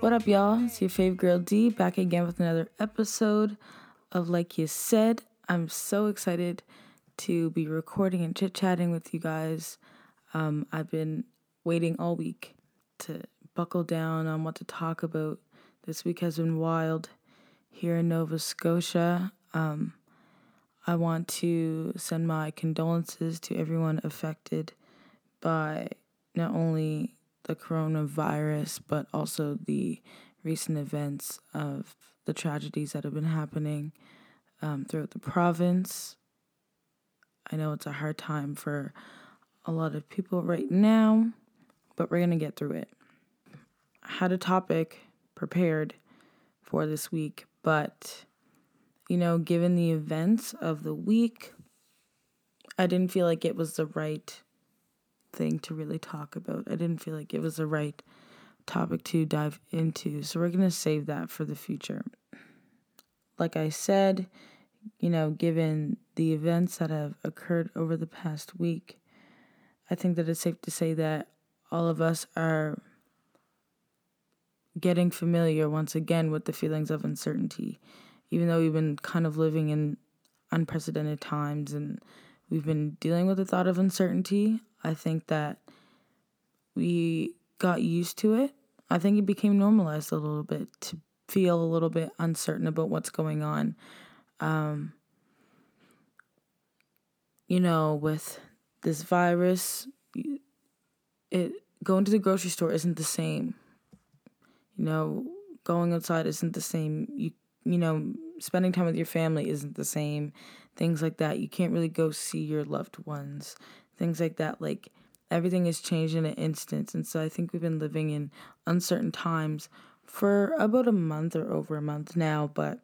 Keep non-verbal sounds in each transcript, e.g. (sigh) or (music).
What up, y'all? It's your fave girl D back again with another episode of Like You Said. I'm so excited to be recording and chit chatting with you guys. Um, I've been waiting all week to buckle down on what to talk about. This week has been wild here in Nova Scotia. Um, I want to send my condolences to everyone affected by not only the coronavirus, but also the recent events of the tragedies that have been happening um, throughout the province. I know it's a hard time for a lot of people right now, but we're going to get through it. I had a topic prepared for this week, but you know, given the events of the week, I didn't feel like it was the right thing to really talk about. I didn't feel like it was the right topic to dive into. So we're going to save that for the future. Like I said, you know, given the events that have occurred over the past week, I think that it's safe to say that all of us are getting familiar once again with the feelings of uncertainty even though we've been kind of living in unprecedented times and we've been dealing with the thought of uncertainty, I think that we got used to it. I think it became normalized a little bit to feel a little bit uncertain about what's going on. Um, you know, with this virus, it going to the grocery store isn't the same. You know, going outside isn't the same. You you know, spending time with your family isn't the same. Things like that. You can't really go see your loved ones. Things like that. Like everything has changed in an instant. And so I think we've been living in uncertain times for about a month or over a month now. But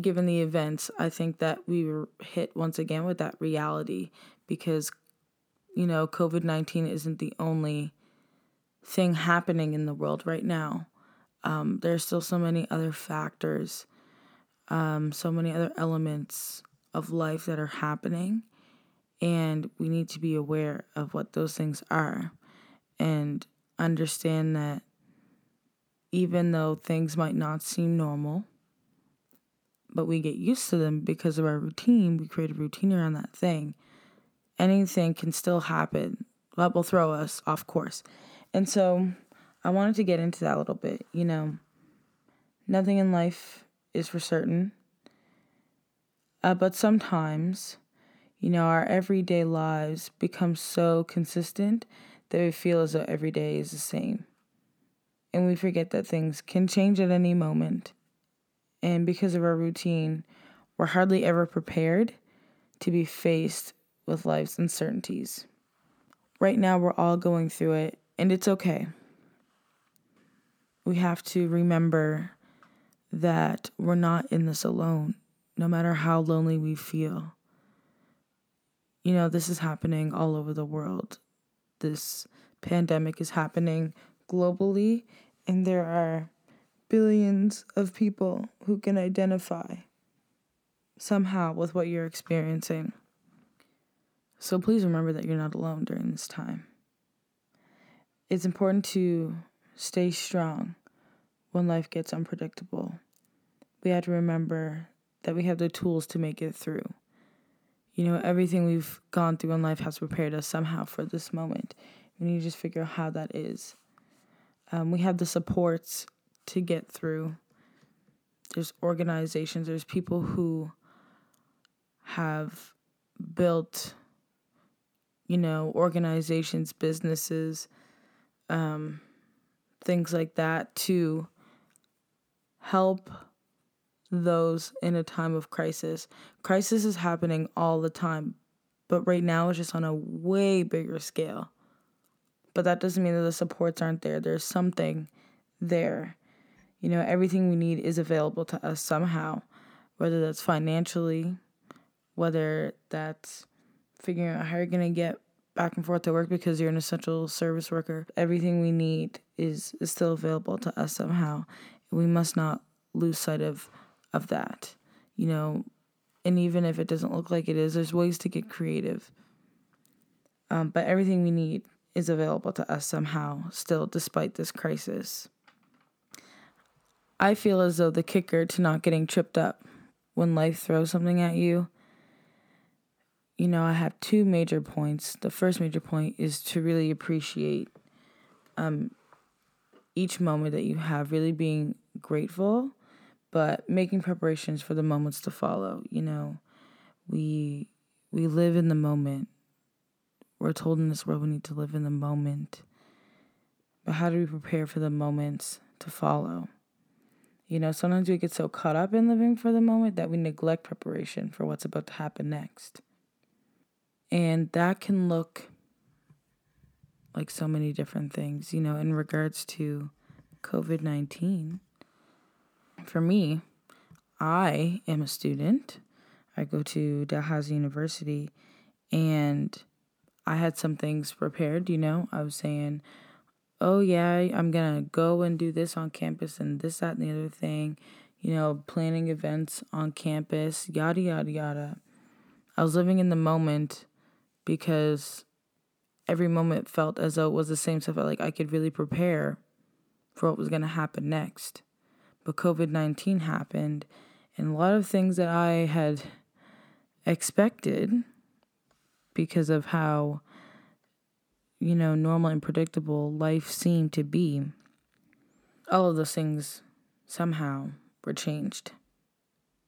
given the events, I think that we were hit once again with that reality because, you know, COVID 19 isn't the only thing happening in the world right now. Um, there's still so many other factors, um, so many other elements of life that are happening, and we need to be aware of what those things are and understand that even though things might not seem normal, but we get used to them because of our routine, we create a routine around that thing. Anything can still happen that will throw us off course. And so I wanted to get into that a little bit. You know, nothing in life is for certain. Uh, but sometimes, you know, our everyday lives become so consistent that we feel as though every day is the same. And we forget that things can change at any moment. And because of our routine, we're hardly ever prepared to be faced with life's uncertainties. Right now, we're all going through it, and it's okay we have to remember that we're not in this alone, no matter how lonely we feel. You know, this is happening all over the world. This pandemic is happening globally, and there are billions of people who can identify somehow with what you're experiencing. So please remember that you're not alone during this time. It's important to stay strong when life gets unpredictable. We have to remember that we have the tools to make it through. You know, everything we've gone through in life has prepared us somehow for this moment. We need to just figure out how that is. Um, we have the supports to get through. There's organizations, there's people who have built, you know, organizations, businesses, um, things like that to help those in a time of crisis. Crisis is happening all the time, but right now it's just on a way bigger scale. But that doesn't mean that the supports aren't there. There's something there. You know, everything we need is available to us somehow, whether that's financially, whether that's figuring out how you're going to get back and forth to work because you're an essential service worker. Everything we need is, is still available to us somehow. We must not lose sight of of that. You know, and even if it doesn't look like it is, there's ways to get creative. Um, but everything we need is available to us somehow, still, despite this crisis. I feel as though the kicker to not getting tripped up when life throws something at you, you know, I have two major points. The first major point is to really appreciate um, each moment that you have, really being grateful, but making preparations for the moments to follow. You know, we we live in the moment. We're told in this world we need to live in the moment. But how do we prepare for the moments to follow? You know, sometimes we get so caught up in living for the moment that we neglect preparation for what's about to happen next. And that can look like so many different things, you know, in regards to COVID 19. For me, I am a student. I go to Dalhousie University and I had some things prepared, you know. I was saying, oh, yeah, I'm going to go and do this on campus and this, that, and the other thing, you know, planning events on campus, yada, yada, yada. I was living in the moment because every moment felt as though it was the same stuff. Like I could really prepare for what was going to happen next. But COVID 19 happened, and a lot of things that I had expected because of how, you know, normal and predictable life seemed to be, all of those things somehow were changed.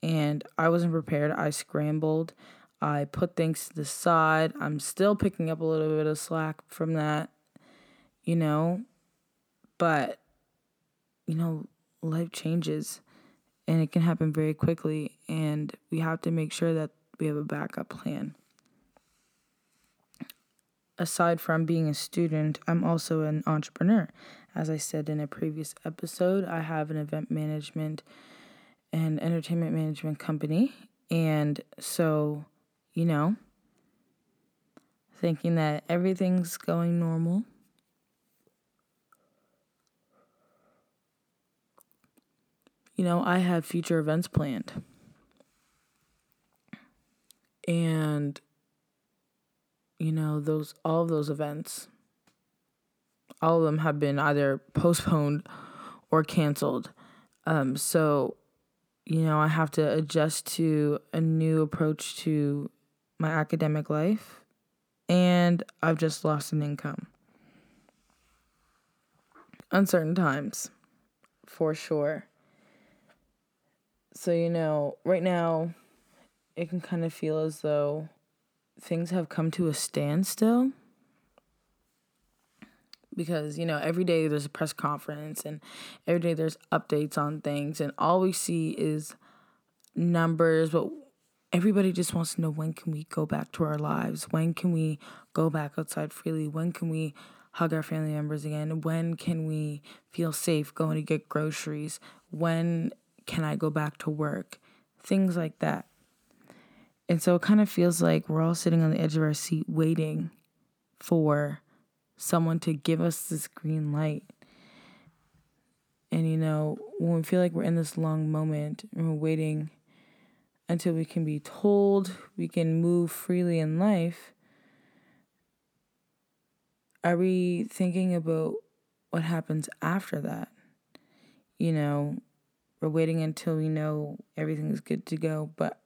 And I wasn't prepared. I scrambled. I put things to the side. I'm still picking up a little bit of slack from that, you know, but, you know, life changes and it can happen very quickly. And we have to make sure that we have a backup plan. Aside from being a student, I'm also an entrepreneur. As I said in a previous episode, I have an event management and entertainment management company. And so you know, thinking that everything's going normal. You know, I had future events planned. And you know, those all of those events all of them have been either postponed or canceled. Um, so, you know, I have to adjust to a new approach to my academic life, and I've just lost an income. Uncertain times, for sure. So, you know, right now, it can kind of feel as though things have come to a standstill because you know every day there's a press conference and every day there's updates on things and all we see is numbers but everybody just wants to know when can we go back to our lives? When can we go back outside freely? When can we hug our family members again? When can we feel safe going to get groceries? When can I go back to work? Things like that. And so it kind of feels like we're all sitting on the edge of our seat waiting for someone to give us this green light. And you know, when we feel like we're in this long moment and we're waiting until we can be told we can move freely in life, are we thinking about what happens after that? You know, we're waiting until we know everything's good to go, but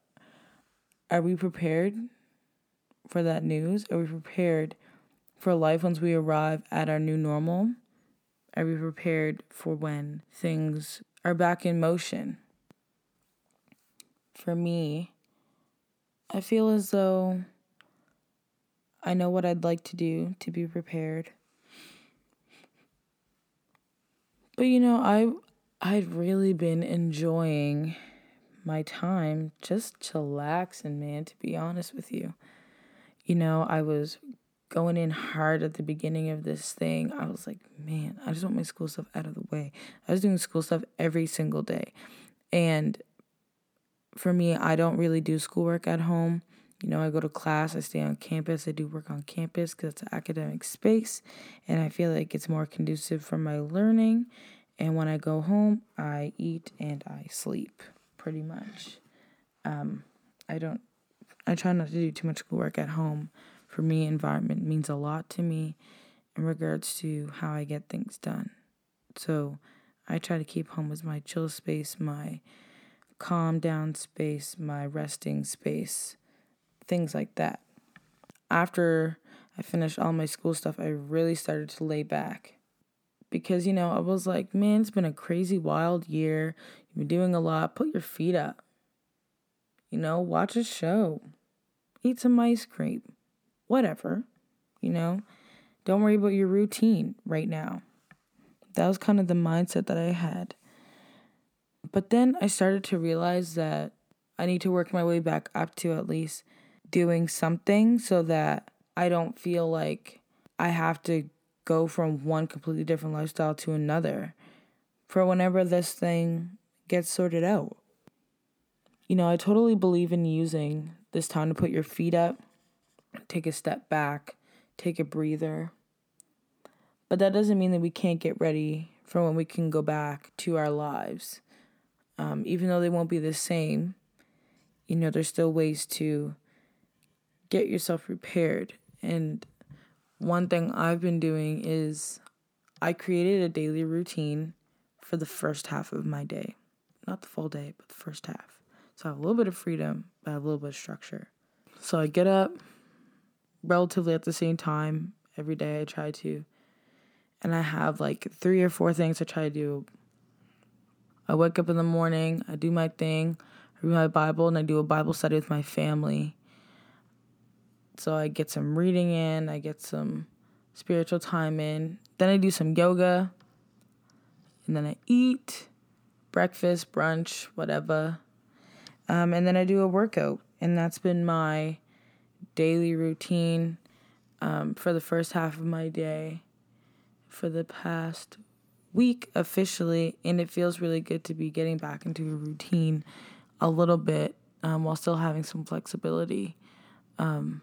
are we prepared for that news? Are we prepared for life once we arrive at our new normal? Are we prepared for when things are back in motion? for me, I feel as though I know what I'd like to do to be prepared. But you know, I I'd really been enjoying my time just chillaxing, man, to be honest with you. You know, I was going in hard at the beginning of this thing. I was like, man, I just want my school stuff out of the way. I was doing school stuff every single day. And for me, I don't really do schoolwork at home. You know, I go to class, I stay on campus, I do work on campus because it's an academic space, and I feel like it's more conducive for my learning. And when I go home, I eat and I sleep pretty much. Um, I don't, I try not to do too much schoolwork at home. For me, environment means a lot to me in regards to how I get things done. So I try to keep home as my chill space, my calm down space, my resting space, things like that. After I finished all my school stuff, I really started to lay back. Because, you know, I was like, man, it's been a crazy, wild year. You've been doing a lot. Put your feet up. You know, watch a show, eat some ice cream, whatever. You know, don't worry about your routine right now. That was kind of the mindset that I had. But then I started to realize that I need to work my way back up to at least doing something so that I don't feel like I have to go from one completely different lifestyle to another for whenever this thing gets sorted out. You know, I totally believe in using this time to put your feet up, take a step back, take a breather. But that doesn't mean that we can't get ready for when we can go back to our lives. Um, even though they won't be the same, you know, there's still ways to get yourself prepared. And one thing I've been doing is I created a daily routine for the first half of my day. Not the full day, but the first half. So I have a little bit of freedom, but I have a little bit of structure. So I get up relatively at the same time every day. I try to. And I have like three or four things I try to do. I wake up in the morning, I do my thing, I read my Bible, and I do a Bible study with my family. So I get some reading in, I get some spiritual time in. Then I do some yoga, and then I eat breakfast, brunch, whatever. Um, and then I do a workout, and that's been my daily routine um, for the first half of my day for the past week officially. And it feels really good to be getting back into a routine a little bit um, while still having some flexibility. Um,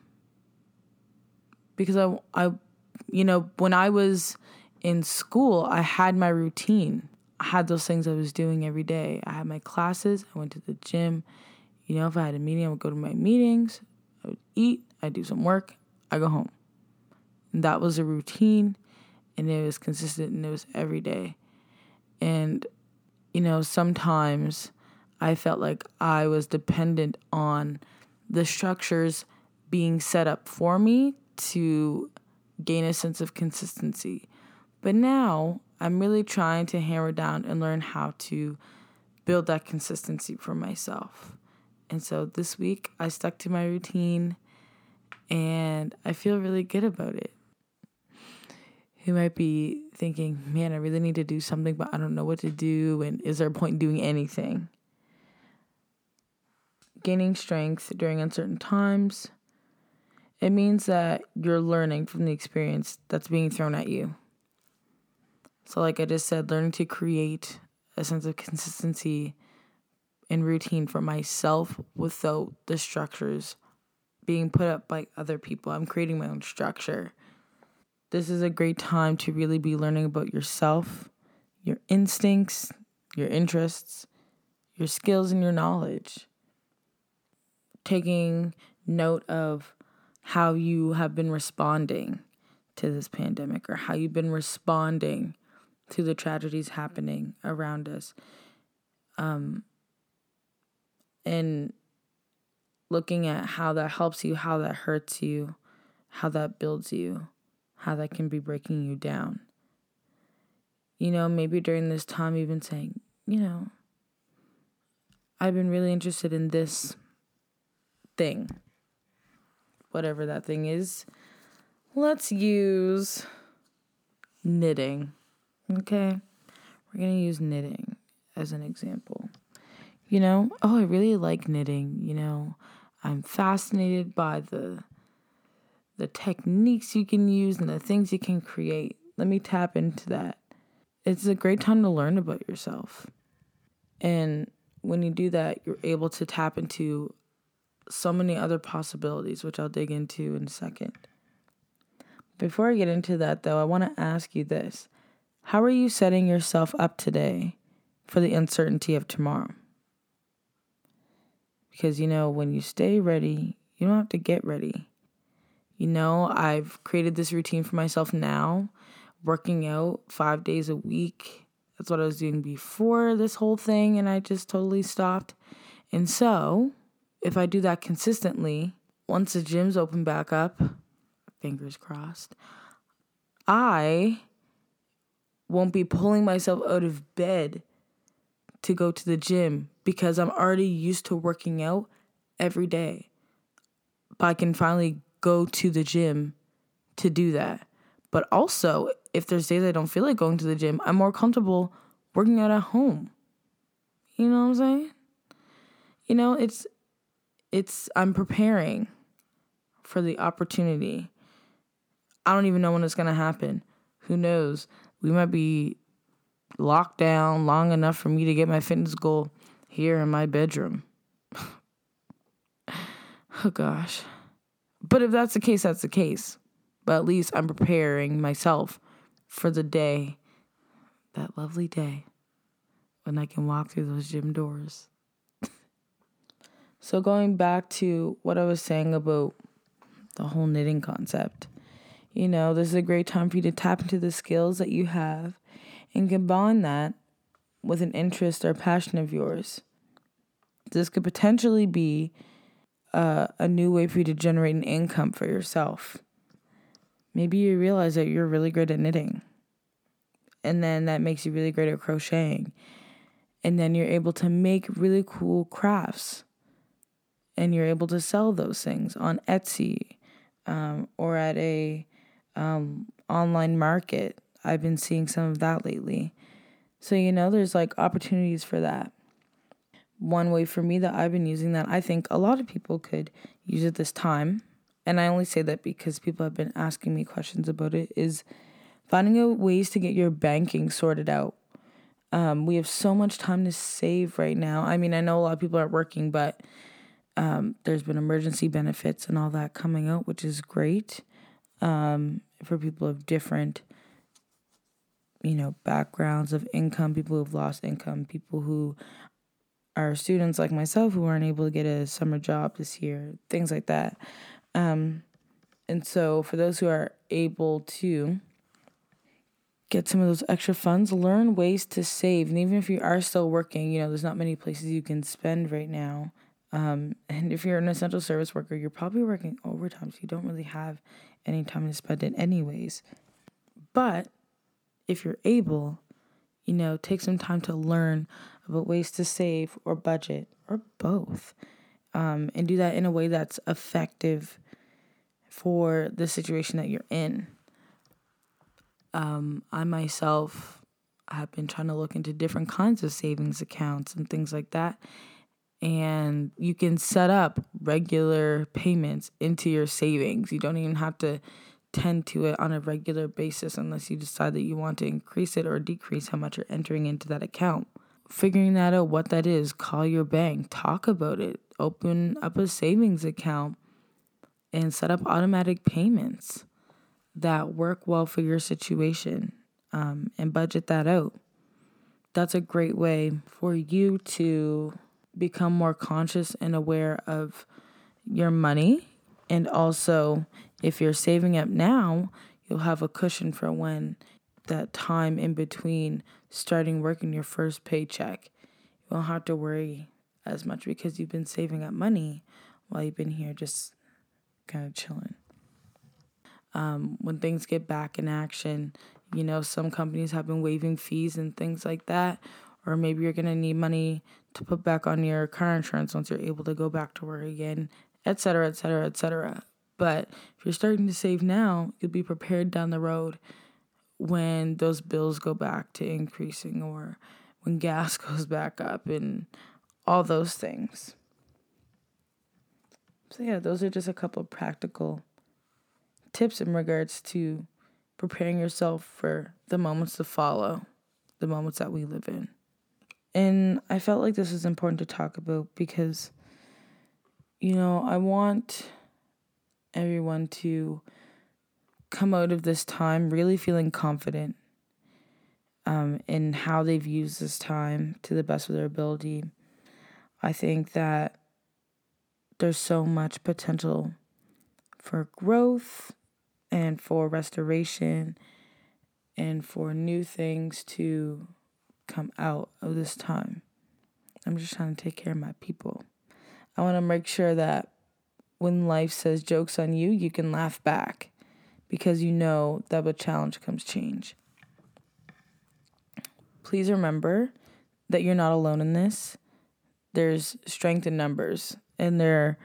because I, I, you know, when I was in school, I had my routine. I had those things I was doing every day. I had my classes, I went to the gym. You know, if I had a meeting, I would go to my meetings, I would eat, I'd do some work, I go home. And that was a routine and it was consistent and it was every day. And, you know, sometimes I felt like I was dependent on the structures being set up for me to gain a sense of consistency. But now I'm really trying to hammer down and learn how to build that consistency for myself. And so this week I stuck to my routine and I feel really good about it. Who might be thinking, man, I really need to do something, but I don't know what to do. And is there a point in doing anything? Gaining strength during uncertain times, it means that you're learning from the experience that's being thrown at you. So, like I just said, learning to create a sense of consistency and routine for myself without the structures being put up by other people. I'm creating my own structure. This is a great time to really be learning about yourself, your instincts, your interests, your skills, and your knowledge. Taking note of how you have been responding to this pandemic or how you've been responding to the tragedies happening around us. Um, and looking at how that helps you, how that hurts you, how that builds you, how that can be breaking you down. You know, maybe during this time you've been saying, you know, I've been really interested in this thing, whatever that thing is. Let's use knitting. Okay. We're going to use knitting as an example. You know, oh, I really like knitting. You know, I'm fascinated by the the techniques you can use and the things you can create. Let me tap into that. It's a great time to learn about yourself. And when you do that, you're able to tap into so many other possibilities, which I'll dig into in a second. Before I get into that, though, I want to ask you this How are you setting yourself up today for the uncertainty of tomorrow? Because, you know, when you stay ready, you don't have to get ready. You know, I've created this routine for myself now, working out five days a week, That's what I was doing before this whole thing, and I just totally stopped. And so, if I do that consistently, once the gyms open back up, fingers crossed, I won't be pulling myself out of bed to go to the gym because I'm already used to working out every day. But I can finally go to the gym to do that. But also, if there's days I don't feel like going to the gym, I'm more comfortable working out at home. You know what I'm saying? You know, it's it's I'm preparing for the opportunity. I don't even know when it's going to happen. Who knows? We might be locked down long enough for me to get my fitness goal here in my bedroom. (sighs) oh gosh. But if that's the case, that's the case. But at least I'm preparing myself for the day, that lovely day, when I can walk through those gym doors. So, going back to what I was saying about the whole knitting concept, you know, this is a great time for you to tap into the skills that you have and combine that with an interest or passion of yours. This could potentially be uh, a new way for you to generate an income for yourself. Maybe you realize that you're really good at knitting, and then that makes you really great at crocheting, and then you're able to make really cool crafts, and you're able to sell those things on Etsy um, or at a um, online market I've been seeing some of that lately. So, you know, there's like opportunities for that. One way for me that I've been using that I think a lot of people could use at this time, and I only say that because people have been asking me questions about it, is finding out ways to get your banking sorted out. Um, we have so much time to save right now. I mean, I know a lot of people aren't working, but um, there's been emergency benefits and all that coming out, which is great um, for people of different you know, backgrounds of income, people who've lost income, people who are students like myself who aren't able to get a summer job this year, things like that. Um, and so, for those who are able to get some of those extra funds, learn ways to save. And even if you are still working, you know, there's not many places you can spend right now. Um, and if you're an essential service worker, you're probably working overtime, so you don't really have any time to spend it, anyways. But if you're able, you know, take some time to learn about ways to save or budget or both. Um, and do that in a way that's effective for the situation that you're in. Um, I myself have been trying to look into different kinds of savings accounts and things like that. And you can set up regular payments into your savings. You don't even have to tend to it on a regular basis unless you decide that you want to increase it or decrease how much you're entering into that account. Figuring that out, what that is, call your bank, talk about it, open up a savings account, and set up automatic payments that work well for your situation um, and budget that out. That's a great way for you to become more conscious and aware of your money and also if you're saving up now, you'll have a cushion for when that time in between starting working your first paycheck. You won't have to worry as much because you've been saving up money while you've been here just kind of chilling. Um, when things get back in action, you know, some companies have been waiving fees and things like that. Or maybe you're going to need money to put back on your car insurance once you're able to go back to work again, et cetera, et cetera, et cetera. But if you're starting to save now, you'll be prepared down the road when those bills go back to increasing or when gas (laughs) goes back up and all those things. So, yeah, those are just a couple of practical tips in regards to preparing yourself for the moments to follow, the moments that we live in. And I felt like this was important to talk about because, you know, I want everyone to come out of this time really feeling confident um, in how they've used this time to the best of their ability. I think that there's so much potential for growth and for restoration and for new things to come out of this time. I'm just trying to take care of my people. I want to make sure that when life says jokes on you, you can laugh back because you know that with challenge comes change. Please remember that you're not alone in this. There's strength in numbers, and there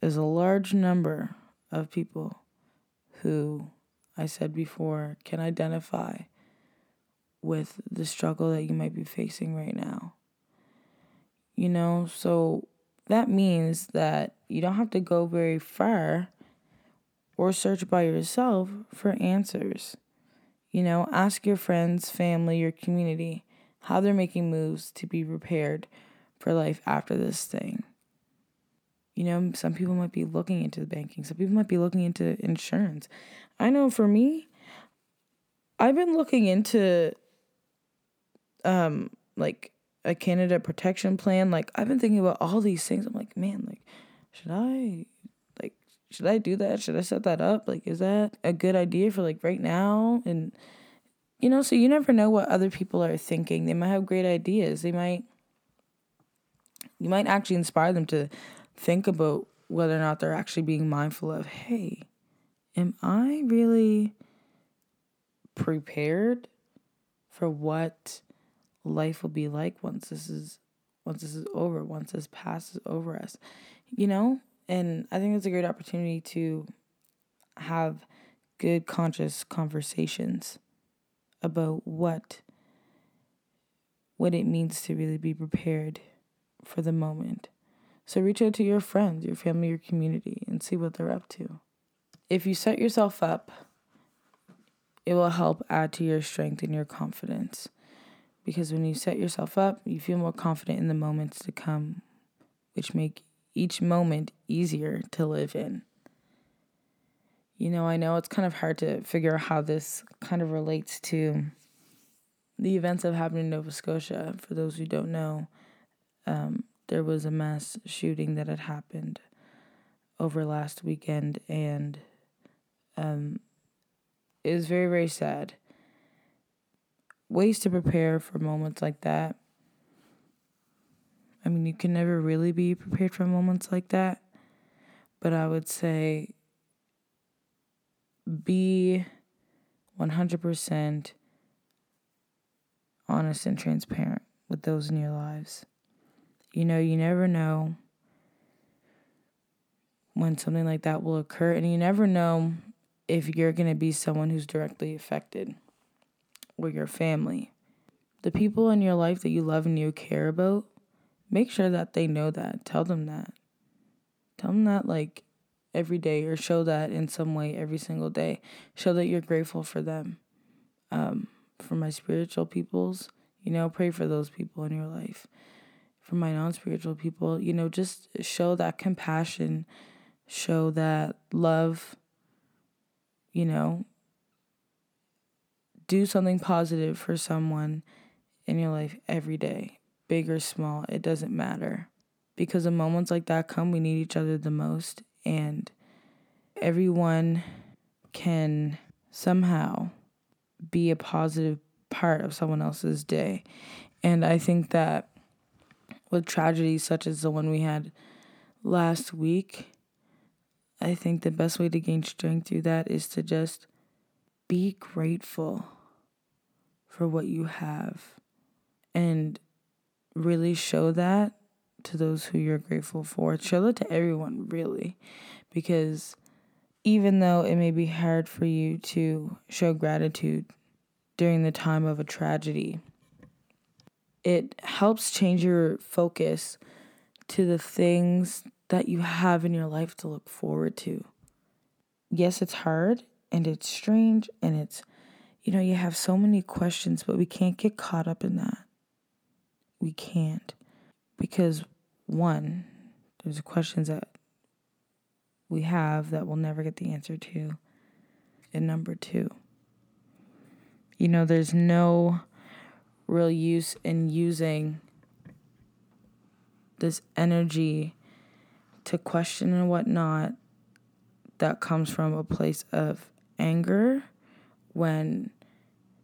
is a large number of people who I said before can identify with the struggle that you might be facing right now. You know, so that means that you don't have to go very far or search by yourself for answers. You know, ask your friends, family, your community how they're making moves to be prepared for life after this thing. You know, some people might be looking into the banking, some people might be looking into insurance. I know for me, I've been looking into um like a Canada protection plan. Like I've been thinking about all these things. I'm like, man, like should I like should I do that? Should I set that up? Like is that a good idea for like right now? And you know, so you never know what other people are thinking. They might have great ideas. They might you might actually inspire them to think about whether or not they're actually being mindful of, hey, am I really prepared for what life will be like once this is once this is over, once this passes over us. You know? And I think it's a great opportunity to have good conscious conversations about what what it means to really be prepared for the moment. So reach out to your friends, your family, your community and see what they're up to. If you set yourself up, it will help add to your strength and your confidence because when you set yourself up, you feel more confident in the moments to come, which make each moment easier to live in. You know, I know it's kind of hard to figure out how this kind of relates to the events that happened in Nova Scotia. For those who don't know, um, there was a mass shooting that had happened over last weekend, and um, it was very, very sad ways to prepare for moments like that. I mean, you can never really be prepared for moments like that, but I would say be 100% honest and transparent with those in your lives. You know, you never know when something like that will occur, and you never know if you're going to be someone who's directly affected or your family. The people in your life that you love and you care about, make sure that they know that. Tell them that. Tell them that like every day or show that in some way every single day. Show that you're grateful for them. Um, for my spiritual peoples, you know, pray for those people in your life. For my non spiritual people, you know, just show that compassion, show that love, you know, do something positive for someone in your life every day, big or small, it doesn't matter. Because when moments like that come, we need each other the most, and everyone can somehow be a positive part of someone else's day. And I think that with tragedies such as the one we had last week, I think the best way to gain strength through that is to just be grateful for what you have and really show that to those who you're grateful for. Show that to everyone, really, because even though it may be hard for you to show gratitude during the time of a tragedy, it helps change your focus to the things that you have in your life to look forward to. Yes, it's hard and it's strange and it's you know, you have so many questions, but we can't get caught up in that. We can't. Because, one, there's questions that we have that we'll never get the answer to. And number two, you know, there's no real use in using this energy to question and whatnot that comes from a place of anger when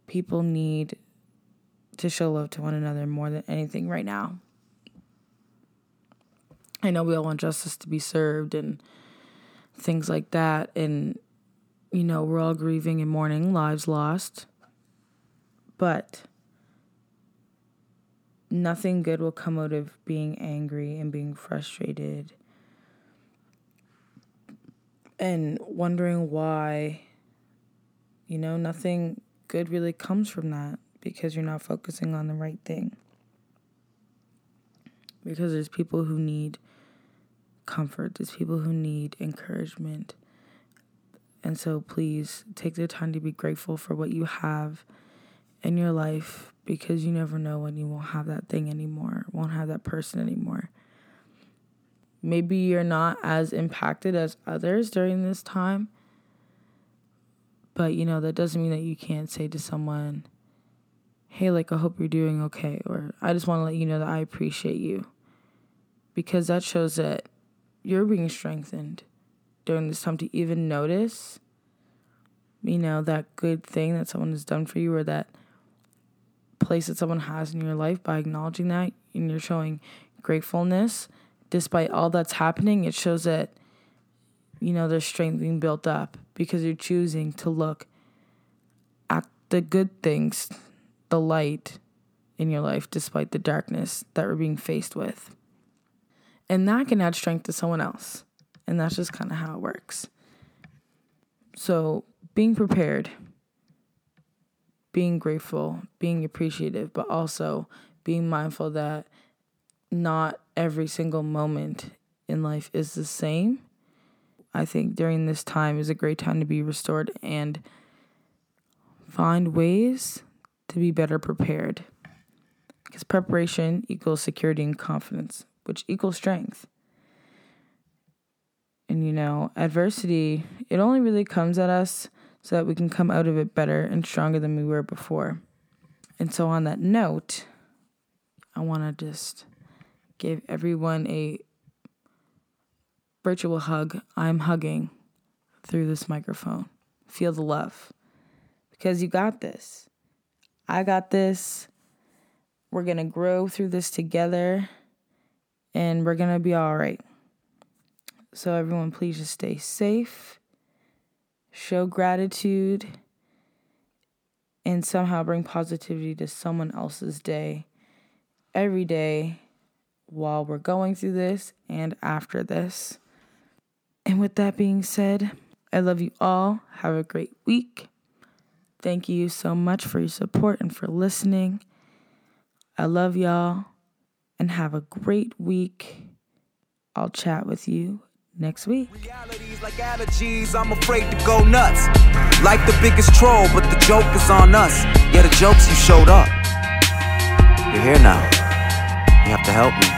people need to show love to one another more than anything right now. I know we all want justice to be served and things like that. And, you know, we're all grieving and mourning lives lost. But nothing good will come out of being angry and being frustrated and wondering why, you know, nothing good really comes from that because you're not focusing on the right thing. Because there's people who need comfort, there's people who need encouragement. And so please take the time to be grateful for what you have in your life because you never know when you won't have that thing anymore, won't have that person anymore. Maybe you're not as impacted as others during this time. But, you know, that doesn't mean that you can't say to someone, hey, like, I hope you're doing okay. Or I just want to let you know that I appreciate you. Because that shows that you're being strengthened during this time to even notice, you know, that good thing that someone has done for you or that place that someone has in your life by acknowledging that and you're showing gratefulness despite all that's happening, it shows that, you know, there's strength being built up because you're choosing to look at the good things, the light in your life, despite the darkness that we're being faced with. And that can add strength to someone else. And that's just kind of how it works. So, being prepared, being grateful, being appreciative, but also being mindful that not every single moment in life is the same. I think during this time is a great time to be restored and find ways to be better prepared. Because preparation equals security and confidence, which equals strength. And you know, adversity, it only really comes at us so that we can come out of it better and stronger than we were before. And so, on that note, I want to just give everyone a virtual hug. I'm hugging through this microphone. Feel the love because you got this. I got this. We're going to grow through this together and we're going to be all right. So, everyone, please just stay safe, show gratitude, and somehow bring positivity to someone else's day every day while we're going through this and after this. And with that being said, I love you all. Have a great week. Thank you so much for your support and for listening. I love y'all and have a great week. I'll chat with you next week. Realities like allergies, I'm afraid to go nuts. Like the biggest troll, but the joke is on us. Yeah, the jokes you showed up. You're here now. You have to help me.